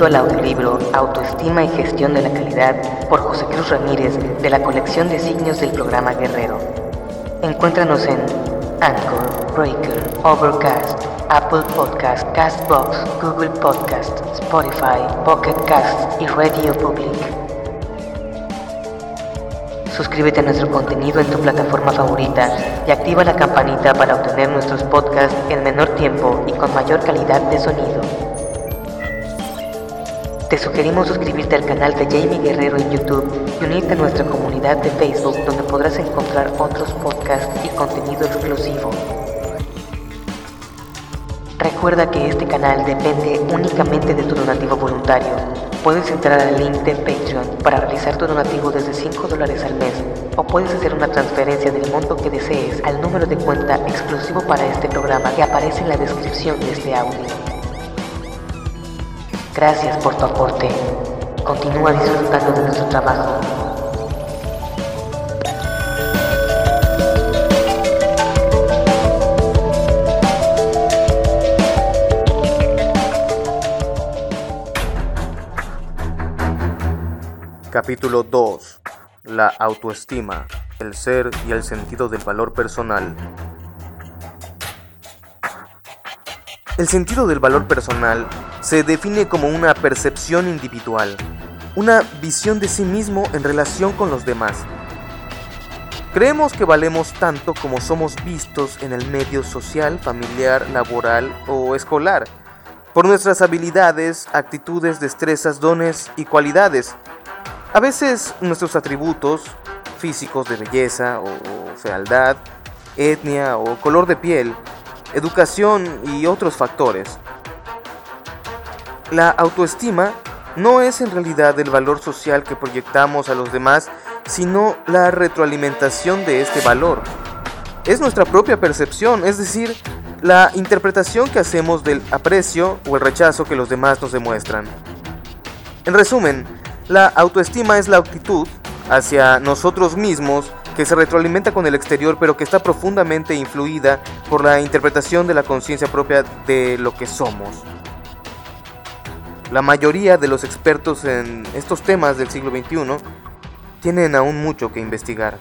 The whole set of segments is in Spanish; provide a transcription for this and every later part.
Al audiolibro Autoestima y Gestión de la Calidad por José Cruz Ramírez de la colección de signos del programa Guerrero. Encuéntranos en Anchor, Breaker, Overcast, Apple Podcast, Castbox, Google Podcast, Spotify, Pocket Cast y Radio Public. Suscríbete a nuestro contenido en tu plataforma favorita y activa la campanita para obtener nuestros podcasts en menor tiempo y con mayor calidad de sonido. Te sugerimos suscribirte al canal de Jamie Guerrero en YouTube y unirte a nuestra comunidad de Facebook donde podrás encontrar otros podcasts y contenido exclusivo. Recuerda que este canal depende únicamente de tu donativo voluntario. Puedes entrar al link de Patreon para realizar tu donativo desde 5 dólares al mes o puedes hacer una transferencia del monto que desees al número de cuenta exclusivo para este programa que aparece en la descripción de este audio. Gracias por tu aporte. Continúa disfrutando de nuestro trabajo. Capítulo 2. La autoestima, el ser y el sentido del valor personal. El sentido del valor personal se define como una percepción individual, una visión de sí mismo en relación con los demás. Creemos que valemos tanto como somos vistos en el medio social, familiar, laboral o escolar, por nuestras habilidades, actitudes, destrezas, dones y cualidades. A veces nuestros atributos físicos de belleza o fealdad, etnia o color de piel educación y otros factores. La autoestima no es en realidad el valor social que proyectamos a los demás, sino la retroalimentación de este valor. Es nuestra propia percepción, es decir, la interpretación que hacemos del aprecio o el rechazo que los demás nos demuestran. En resumen, la autoestima es la actitud hacia nosotros mismos que se retroalimenta con el exterior, pero que está profundamente influida por la interpretación de la conciencia propia de lo que somos. La mayoría de los expertos en estos temas del siglo XXI tienen aún mucho que investigar.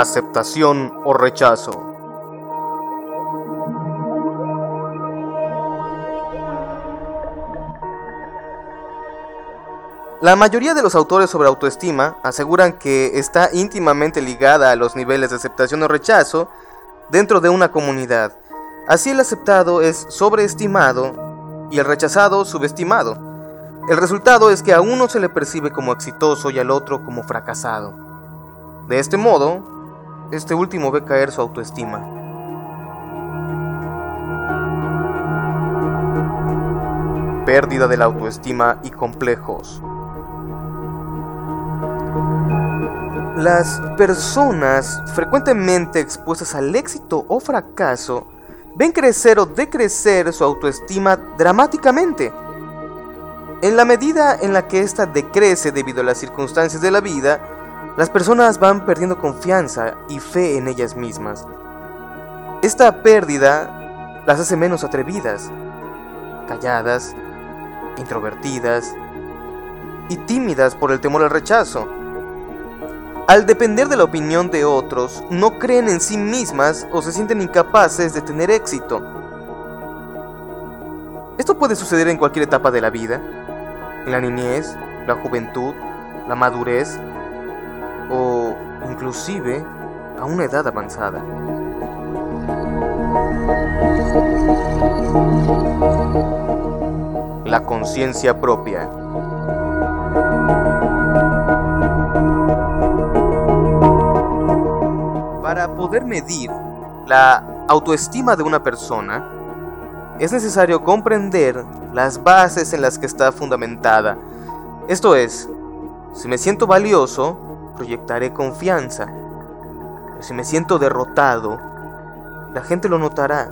Aceptación o rechazo. La mayoría de los autores sobre autoestima aseguran que está íntimamente ligada a los niveles de aceptación o rechazo dentro de una comunidad. Así el aceptado es sobreestimado y el rechazado subestimado. El resultado es que a uno se le percibe como exitoso y al otro como fracasado. De este modo, este último ve caer su autoestima. Pérdida de la autoestima y complejos. Las personas frecuentemente expuestas al éxito o fracaso ven crecer o decrecer su autoestima dramáticamente. En la medida en la que ésta decrece debido a las circunstancias de la vida, las personas van perdiendo confianza y fe en ellas mismas. Esta pérdida las hace menos atrevidas, calladas, introvertidas y tímidas por el temor al rechazo. Al depender de la opinión de otros, no creen en sí mismas o se sienten incapaces de tener éxito. Esto puede suceder en cualquier etapa de la vida, en la niñez, la juventud, la madurez o inclusive a una edad avanzada. La conciencia propia. Para poder medir la autoestima de una persona, es necesario comprender las bases en las que está fundamentada. Esto es, si me siento valioso, proyectaré confianza. Pero si me siento derrotado, la gente lo notará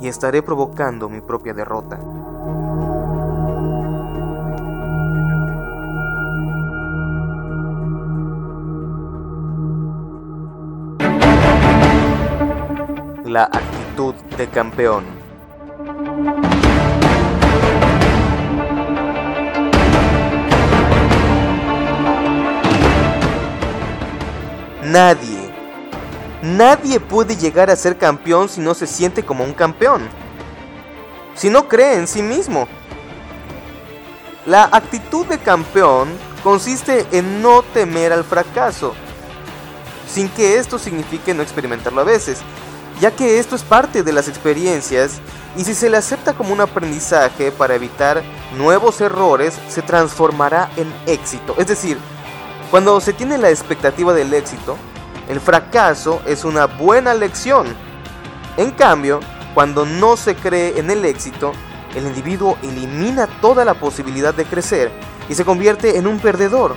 y estaré provocando mi propia derrota. La actitud de campeón. Nadie, nadie puede llegar a ser campeón si no se siente como un campeón, si no cree en sí mismo. La actitud de campeón consiste en no temer al fracaso, sin que esto signifique no experimentarlo a veces, ya que esto es parte de las experiencias y si se le acepta como un aprendizaje para evitar nuevos errores, se transformará en éxito. Es decir, cuando se tiene la expectativa del éxito, el fracaso es una buena lección. En cambio, cuando no se cree en el éxito, el individuo elimina toda la posibilidad de crecer y se convierte en un perdedor.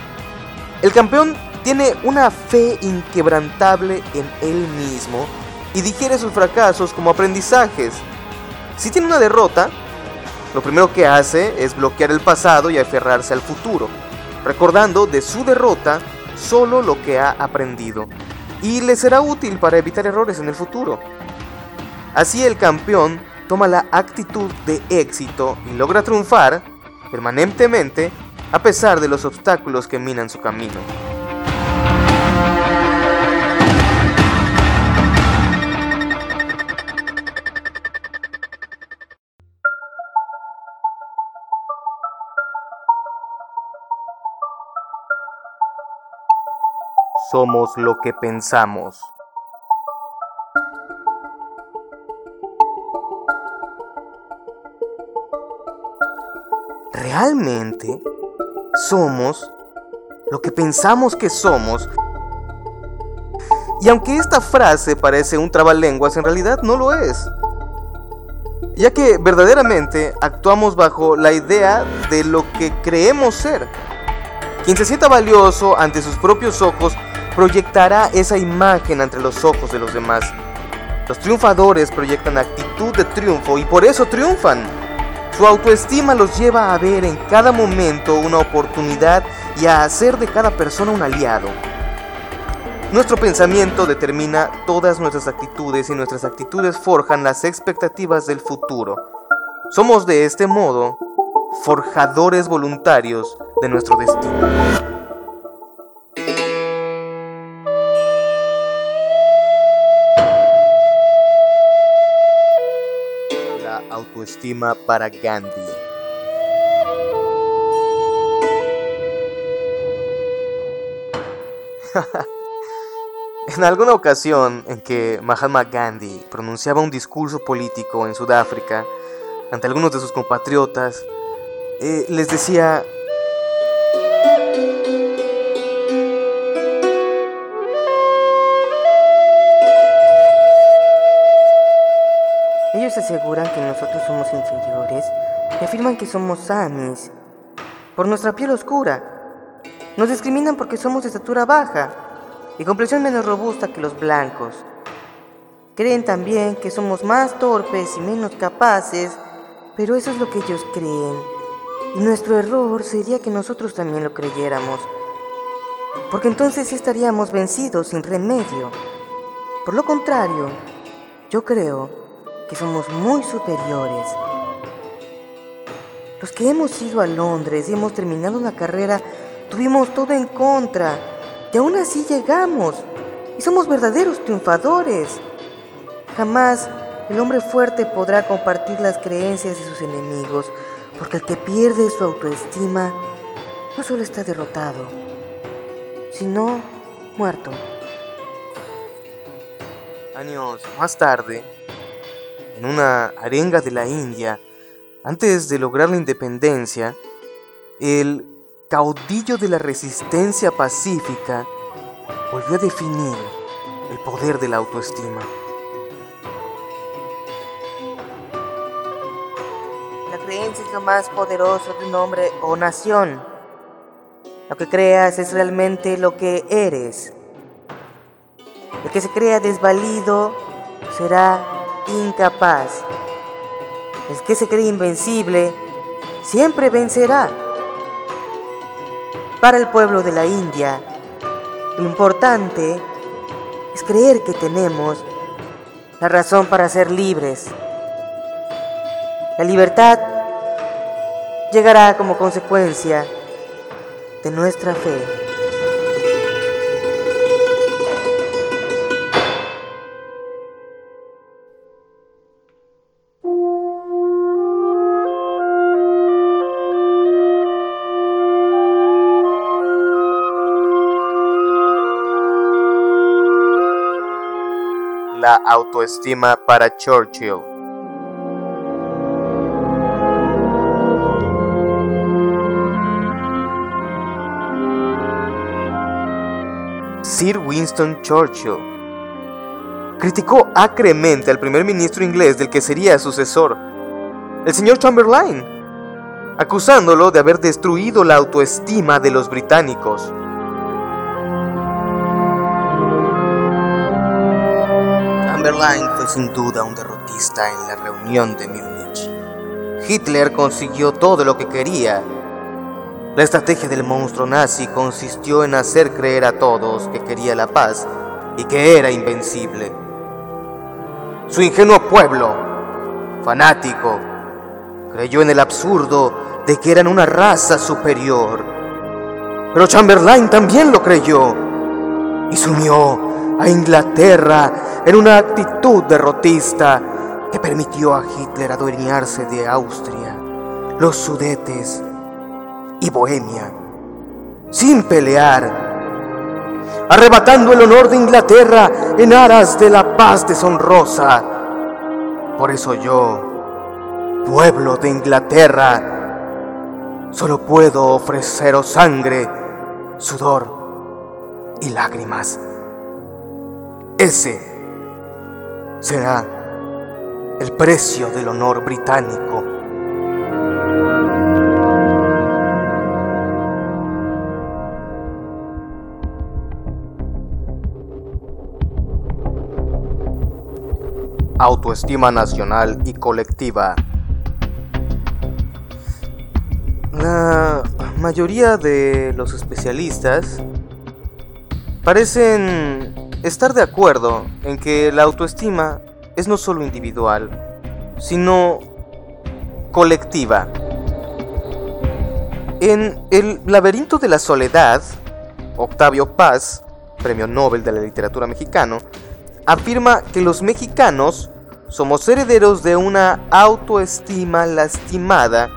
El campeón tiene una fe inquebrantable en él mismo y digiere sus fracasos como aprendizajes. Si tiene una derrota, lo primero que hace es bloquear el pasado y aferrarse al futuro, recordando de su derrota solo lo que ha aprendido, y le será útil para evitar errores en el futuro. Así el campeón toma la actitud de éxito y logra triunfar permanentemente a pesar de los obstáculos que minan su camino. Somos lo que pensamos. Realmente somos lo que pensamos que somos. Y aunque esta frase parece un trabalenguas, en realidad no lo es. Ya que verdaderamente actuamos bajo la idea de lo que creemos ser. Quien se sienta valioso ante sus propios ojos proyectará esa imagen ante los ojos de los demás. Los triunfadores proyectan actitud de triunfo y por eso triunfan. Su autoestima los lleva a ver en cada momento una oportunidad y a hacer de cada persona un aliado. Nuestro pensamiento determina todas nuestras actitudes y nuestras actitudes forjan las expectativas del futuro. Somos de este modo forjadores voluntarios de nuestro destino. Autoestima para Gandhi. en alguna ocasión en que Mahatma Gandhi pronunciaba un discurso político en Sudáfrica ante algunos de sus compatriotas, eh, les decía, aseguran que nosotros somos inferiores y afirman que somos samis por nuestra piel oscura. Nos discriminan porque somos de estatura baja y complexión menos robusta que los blancos. Creen también que somos más torpes y menos capaces, pero eso es lo que ellos creen. Y nuestro error sería que nosotros también lo creyéramos, porque entonces sí estaríamos vencidos sin remedio. Por lo contrario, yo creo que somos muy superiores. Los que hemos ido a Londres y hemos terminado una carrera, tuvimos todo en contra y aún así llegamos y somos verdaderos triunfadores. Jamás el hombre fuerte podrá compartir las creencias de sus enemigos, porque el que pierde su autoestima no solo está derrotado, sino muerto. Años más tarde, en una arenga de la India, antes de lograr la independencia, el caudillo de la resistencia pacífica volvió a definir el poder de la autoestima. La creencia es lo más poderoso de un hombre o nación. Lo que creas es realmente lo que eres. El que se crea desvalido será incapaz. El que se cree invencible siempre vencerá. Para el pueblo de la India, lo importante es creer que tenemos la razón para ser libres. La libertad llegará como consecuencia de nuestra fe. La autoestima para Churchill. Sir Winston Churchill criticó acremente al primer ministro inglés del que sería sucesor, el señor Chamberlain, acusándolo de haber destruido la autoestima de los británicos. Chamberlain fue sin duda un derrotista en la reunión de Múnich. Hitler consiguió todo lo que quería. La estrategia del monstruo nazi consistió en hacer creer a todos que quería la paz y que era invencible. Su ingenuo pueblo, fanático, creyó en el absurdo de que eran una raza superior. Pero Chamberlain también lo creyó y sumió a Inglaterra en una actitud derrotista que permitió a Hitler adueñarse de Austria, los Sudetes y Bohemia, sin pelear, arrebatando el honor de Inglaterra en aras de la paz deshonrosa. Por eso yo, pueblo de Inglaterra, solo puedo ofreceros sangre, sudor y lágrimas. Ese será el precio del honor británico. Autoestima nacional y colectiva. La mayoría de los especialistas parecen estar de acuerdo en que la autoestima es no solo individual, sino colectiva. En El laberinto de la soledad, Octavio Paz, Premio Nobel de la Literatura Mexicano, afirma que los mexicanos somos herederos de una autoestima lastimada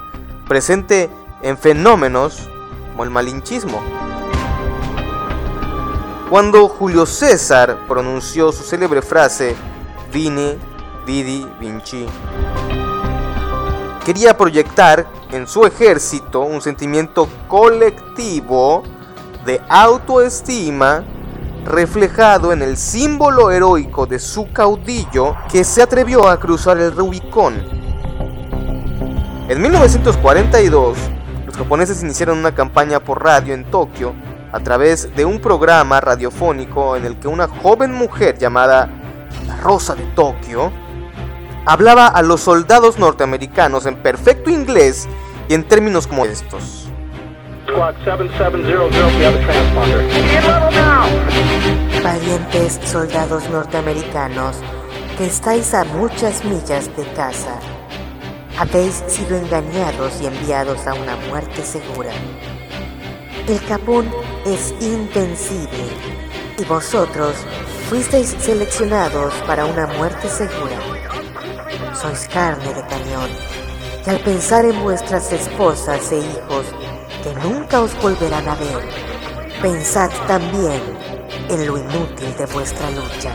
presente en fenómenos como el malinchismo. Cuando Julio César pronunció su célebre frase Vini, Vidi, Vinci, quería proyectar en su ejército un sentimiento colectivo de autoestima reflejado en el símbolo heroico de su caudillo que se atrevió a cruzar el Rubicón. En 1942, los japoneses iniciaron una campaña por radio en Tokio a través de un programa radiofónico en el que una joven mujer llamada La Rosa de Tokio hablaba a los soldados norteamericanos en perfecto inglés y en términos como estos. Valientes soldados norteamericanos que estáis a muchas millas de casa, habéis sido engañados y enviados a una muerte segura. El capón es invencible y vosotros fuisteis seleccionados para una muerte segura. Sois carne de cañón y al pensar en vuestras esposas e hijos que nunca os volverán a ver, pensad también en lo inútil de vuestra lucha.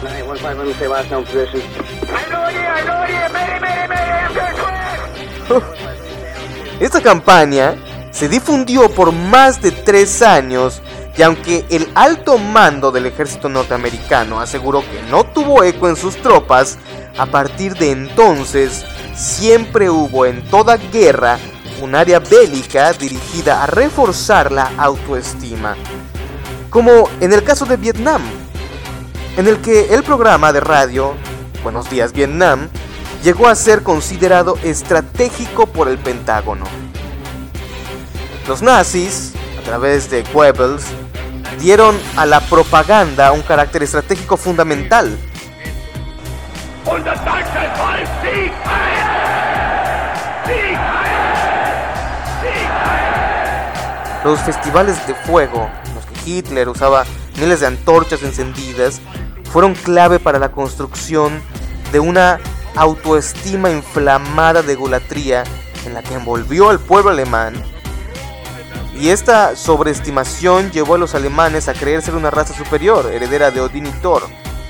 Esta campaña se difundió por más de tres años y aunque el alto mando del ejército norteamericano aseguró que no tuvo eco en sus tropas, a partir de entonces siempre hubo en toda guerra un área bélica dirigida a reforzar la autoestima, como en el caso de Vietnam, en el que el programa de radio Buenos días Vietnam llegó a ser considerado estratégico por el Pentágono. Los nazis, a través de Goebbels, dieron a la propaganda un carácter estratégico fundamental. Los festivales de fuego, en los que Hitler usaba miles de antorchas encendidas, fueron clave para la construcción de una autoestima inflamada de golatría en la que envolvió al pueblo alemán. Y esta sobreestimación llevó a los alemanes a creer ser una raza superior, heredera de Odín y Thor,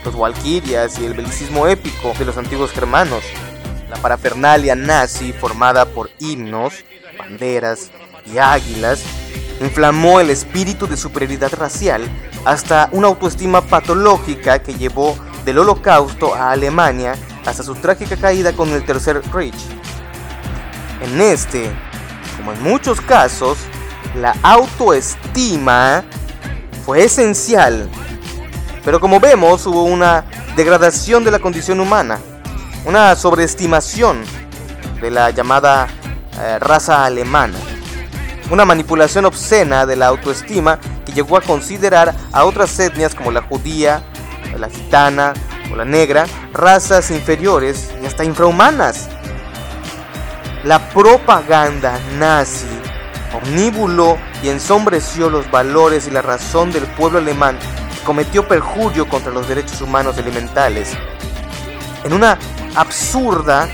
los Valkyrias y el belicismo épico de los antiguos germanos. La parafernalia nazi, formada por himnos, banderas y águilas, inflamó el espíritu de superioridad racial hasta una autoestima patológica que llevó del holocausto a Alemania hasta su trágica caída con el Tercer Reich. En este, como en muchos casos, la autoestima fue esencial, pero como vemos hubo una degradación de la condición humana, una sobreestimación de la llamada eh, raza alemana, una manipulación obscena de la autoestima que llegó a considerar a otras etnias como la judía, la gitana o la negra, razas inferiores y hasta infrahumanas. La propaganda nazi omnibuló y ensombreció los valores y la razón del pueblo alemán y cometió perjurio contra los derechos humanos elementales. En una absurda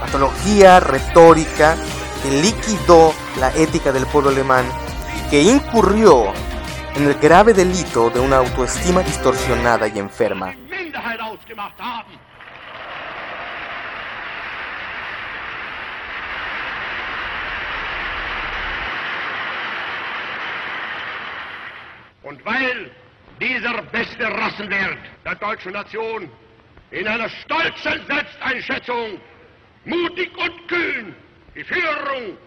patología retórica que liquidó la ética del pueblo alemán y que incurrió en el grave delito de una autoestima distorsionada y enferma. Und weil dieser beste Rassenwert der deutschen Nation in einer stolzen Selbsteinschätzung mutig und kühn die Führung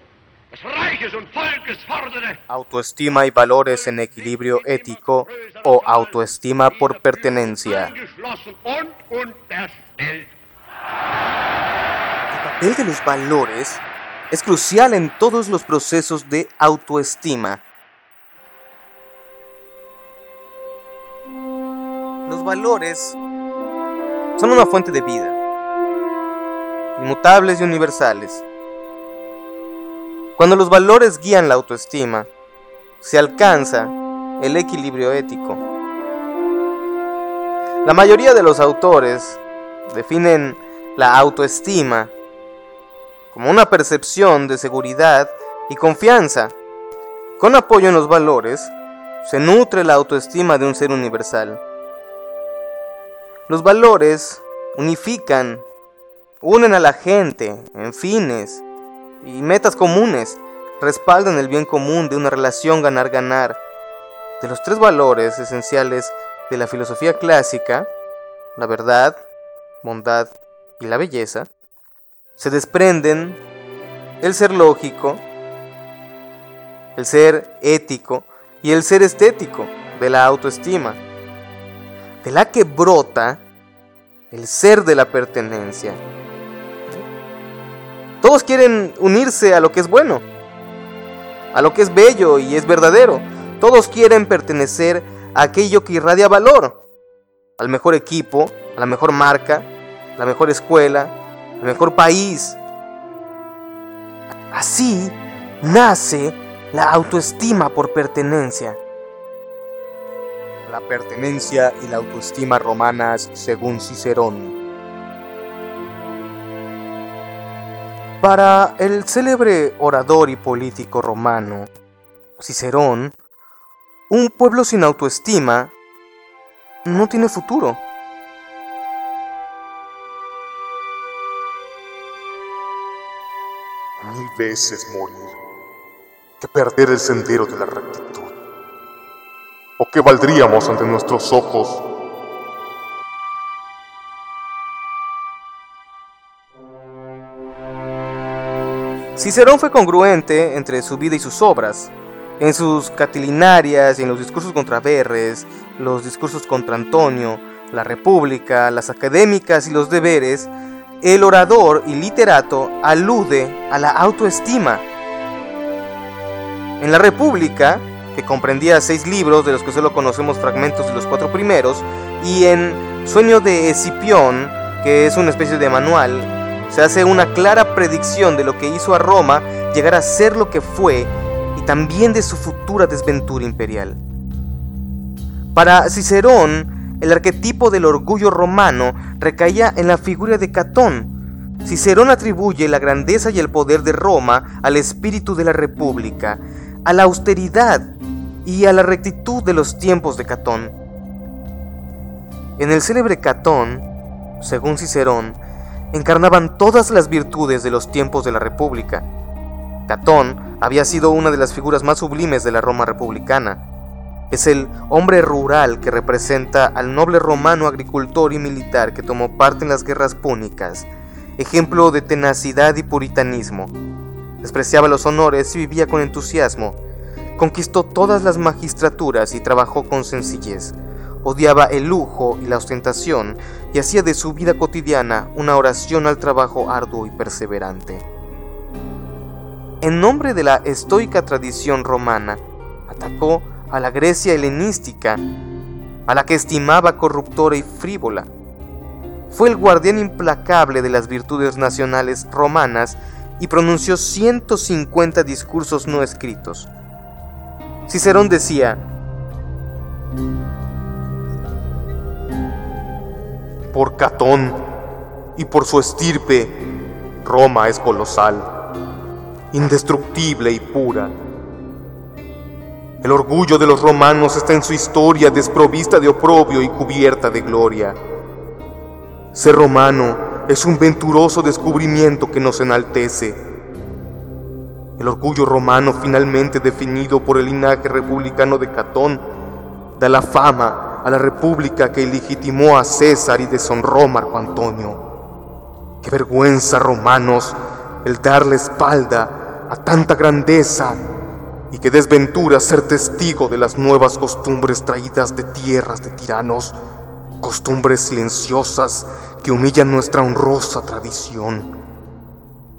Autoestima y valores en equilibrio ético o autoestima por pertenencia. El papel de los valores es crucial en todos los procesos de autoestima. Valores son una fuente de vida, inmutables y universales cuando los valores guían la autoestima, se alcanza el equilibrio ético. La mayoría de los autores definen la autoestima como una percepción de seguridad y confianza. Con apoyo en los valores, se nutre la autoestima de un ser universal. Los valores unifican, unen a la gente en fines y metas comunes respaldan el bien común de una relación ganar-ganar. De los tres valores esenciales de la filosofía clásica, la verdad, bondad y la belleza, se desprenden el ser lógico, el ser ético y el ser estético de la autoestima, de la que brota el ser de la pertenencia. Todos quieren unirse a lo que es bueno, a lo que es bello y es verdadero. Todos quieren pertenecer a aquello que irradia valor, al mejor equipo, a la mejor marca, la mejor escuela, el mejor país. Así nace la autoestima por pertenencia. La pertenencia y la autoestima romanas según Cicerón. Para el célebre orador y político romano, Cicerón, un pueblo sin autoestima no tiene futuro. Mil veces morir que perder el sendero de la rectitud. ¿O qué valdríamos ante nuestros ojos Cicerón fue congruente entre su vida y sus obras. En sus catilinarias y en los discursos contra Verres, los discursos contra Antonio, la República, las académicas y los deberes, el orador y literato alude a la autoestima. En la República, que comprendía seis libros de los que solo conocemos fragmentos de los cuatro primeros, y en Sueño de Escipión, que es una especie de manual, se hace una clara predicción de lo que hizo a Roma llegar a ser lo que fue y también de su futura desventura imperial. Para Cicerón, el arquetipo del orgullo romano recaía en la figura de Catón. Cicerón atribuye la grandeza y el poder de Roma al espíritu de la república, a la austeridad y a la rectitud de los tiempos de Catón. En el célebre Catón, según Cicerón, encarnaban todas las virtudes de los tiempos de la República. Catón había sido una de las figuras más sublimes de la Roma republicana. Es el hombre rural que representa al noble romano agricultor y militar que tomó parte en las guerras púnicas, ejemplo de tenacidad y puritanismo. Despreciaba los honores y vivía con entusiasmo. Conquistó todas las magistraturas y trabajó con sencillez. Odiaba el lujo y la ostentación y hacía de su vida cotidiana una oración al trabajo arduo y perseverante. En nombre de la estoica tradición romana, atacó a la Grecia helenística, a la que estimaba corruptora y frívola. Fue el guardián implacable de las virtudes nacionales romanas y pronunció 150 discursos no escritos. Cicerón decía, Por Catón y por su estirpe, Roma es colosal, indestructible y pura. El orgullo de los romanos está en su historia desprovista de oprobio y cubierta de gloria. Ser romano es un venturoso descubrimiento que nos enaltece. El orgullo romano finalmente definido por el linaje republicano de Catón da la fama a la república que legitimó a César y deshonró Marco Antonio. Qué vergüenza, romanos, el darle espalda a tanta grandeza y qué desventura ser testigo de las nuevas costumbres traídas de tierras de tiranos, costumbres silenciosas que humillan nuestra honrosa tradición.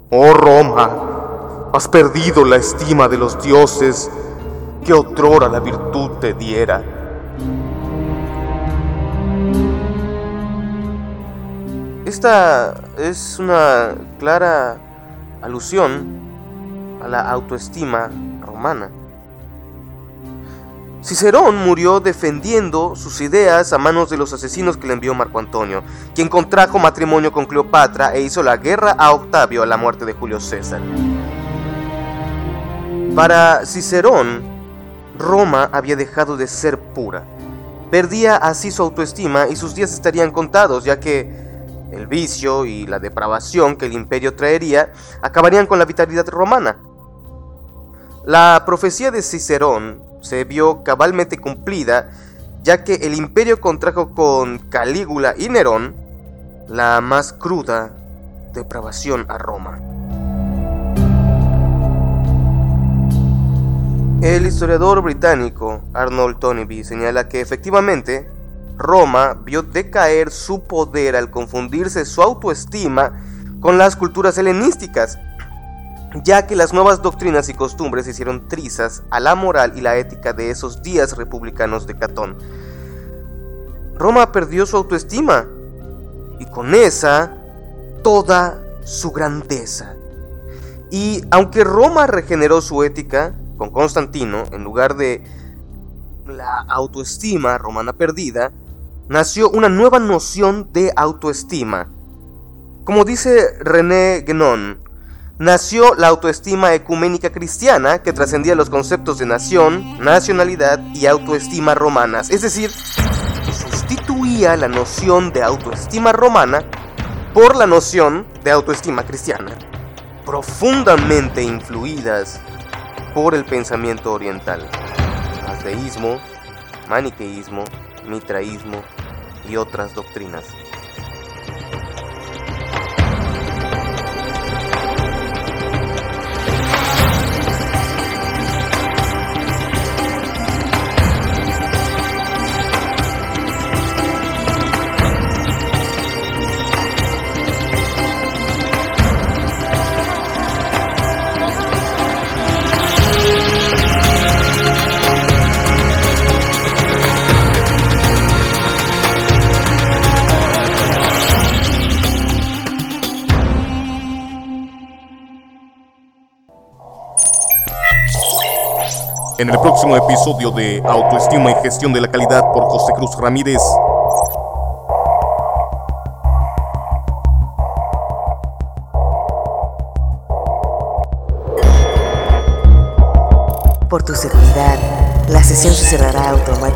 Oh Roma, has perdido la estima de los dioses que otrora la virtud te diera. Esta es una clara alusión a la autoestima romana. Cicerón murió defendiendo sus ideas a manos de los asesinos que le envió Marco Antonio, quien contrajo matrimonio con Cleopatra e hizo la guerra a Octavio a la muerte de Julio César. Para Cicerón, Roma había dejado de ser pura. Perdía así su autoestima y sus días estarían contados, ya que el vicio y la depravación que el imperio traería acabarían con la vitalidad romana. La profecía de Cicerón se vio cabalmente cumplida, ya que el imperio contrajo con Calígula y Nerón la más cruda depravación a Roma. El historiador británico Arnold Toynbee señala que efectivamente Roma vio decaer su poder al confundirse su autoestima con las culturas helenísticas, ya que las nuevas doctrinas y costumbres hicieron trizas a la moral y la ética de esos días republicanos de Catón. Roma perdió su autoestima y con esa toda su grandeza. Y aunque Roma regeneró su ética con Constantino en lugar de la autoestima romana perdida, nació una nueva noción de autoestima. Como dice René Guénon, nació la autoestima ecuménica cristiana que trascendía los conceptos de nación, nacionalidad y autoestima romanas, es decir, sustituía la noción de autoestima romana por la noción de autoestima cristiana, profundamente influidas por el pensamiento oriental, ateísmo, maniqueísmo, mitraísmo y otras doctrinas. En el próximo episodio de Autoestima y Gestión de la Calidad por José Cruz Ramírez. Por tu seguridad, la sesión se cerrará automáticamente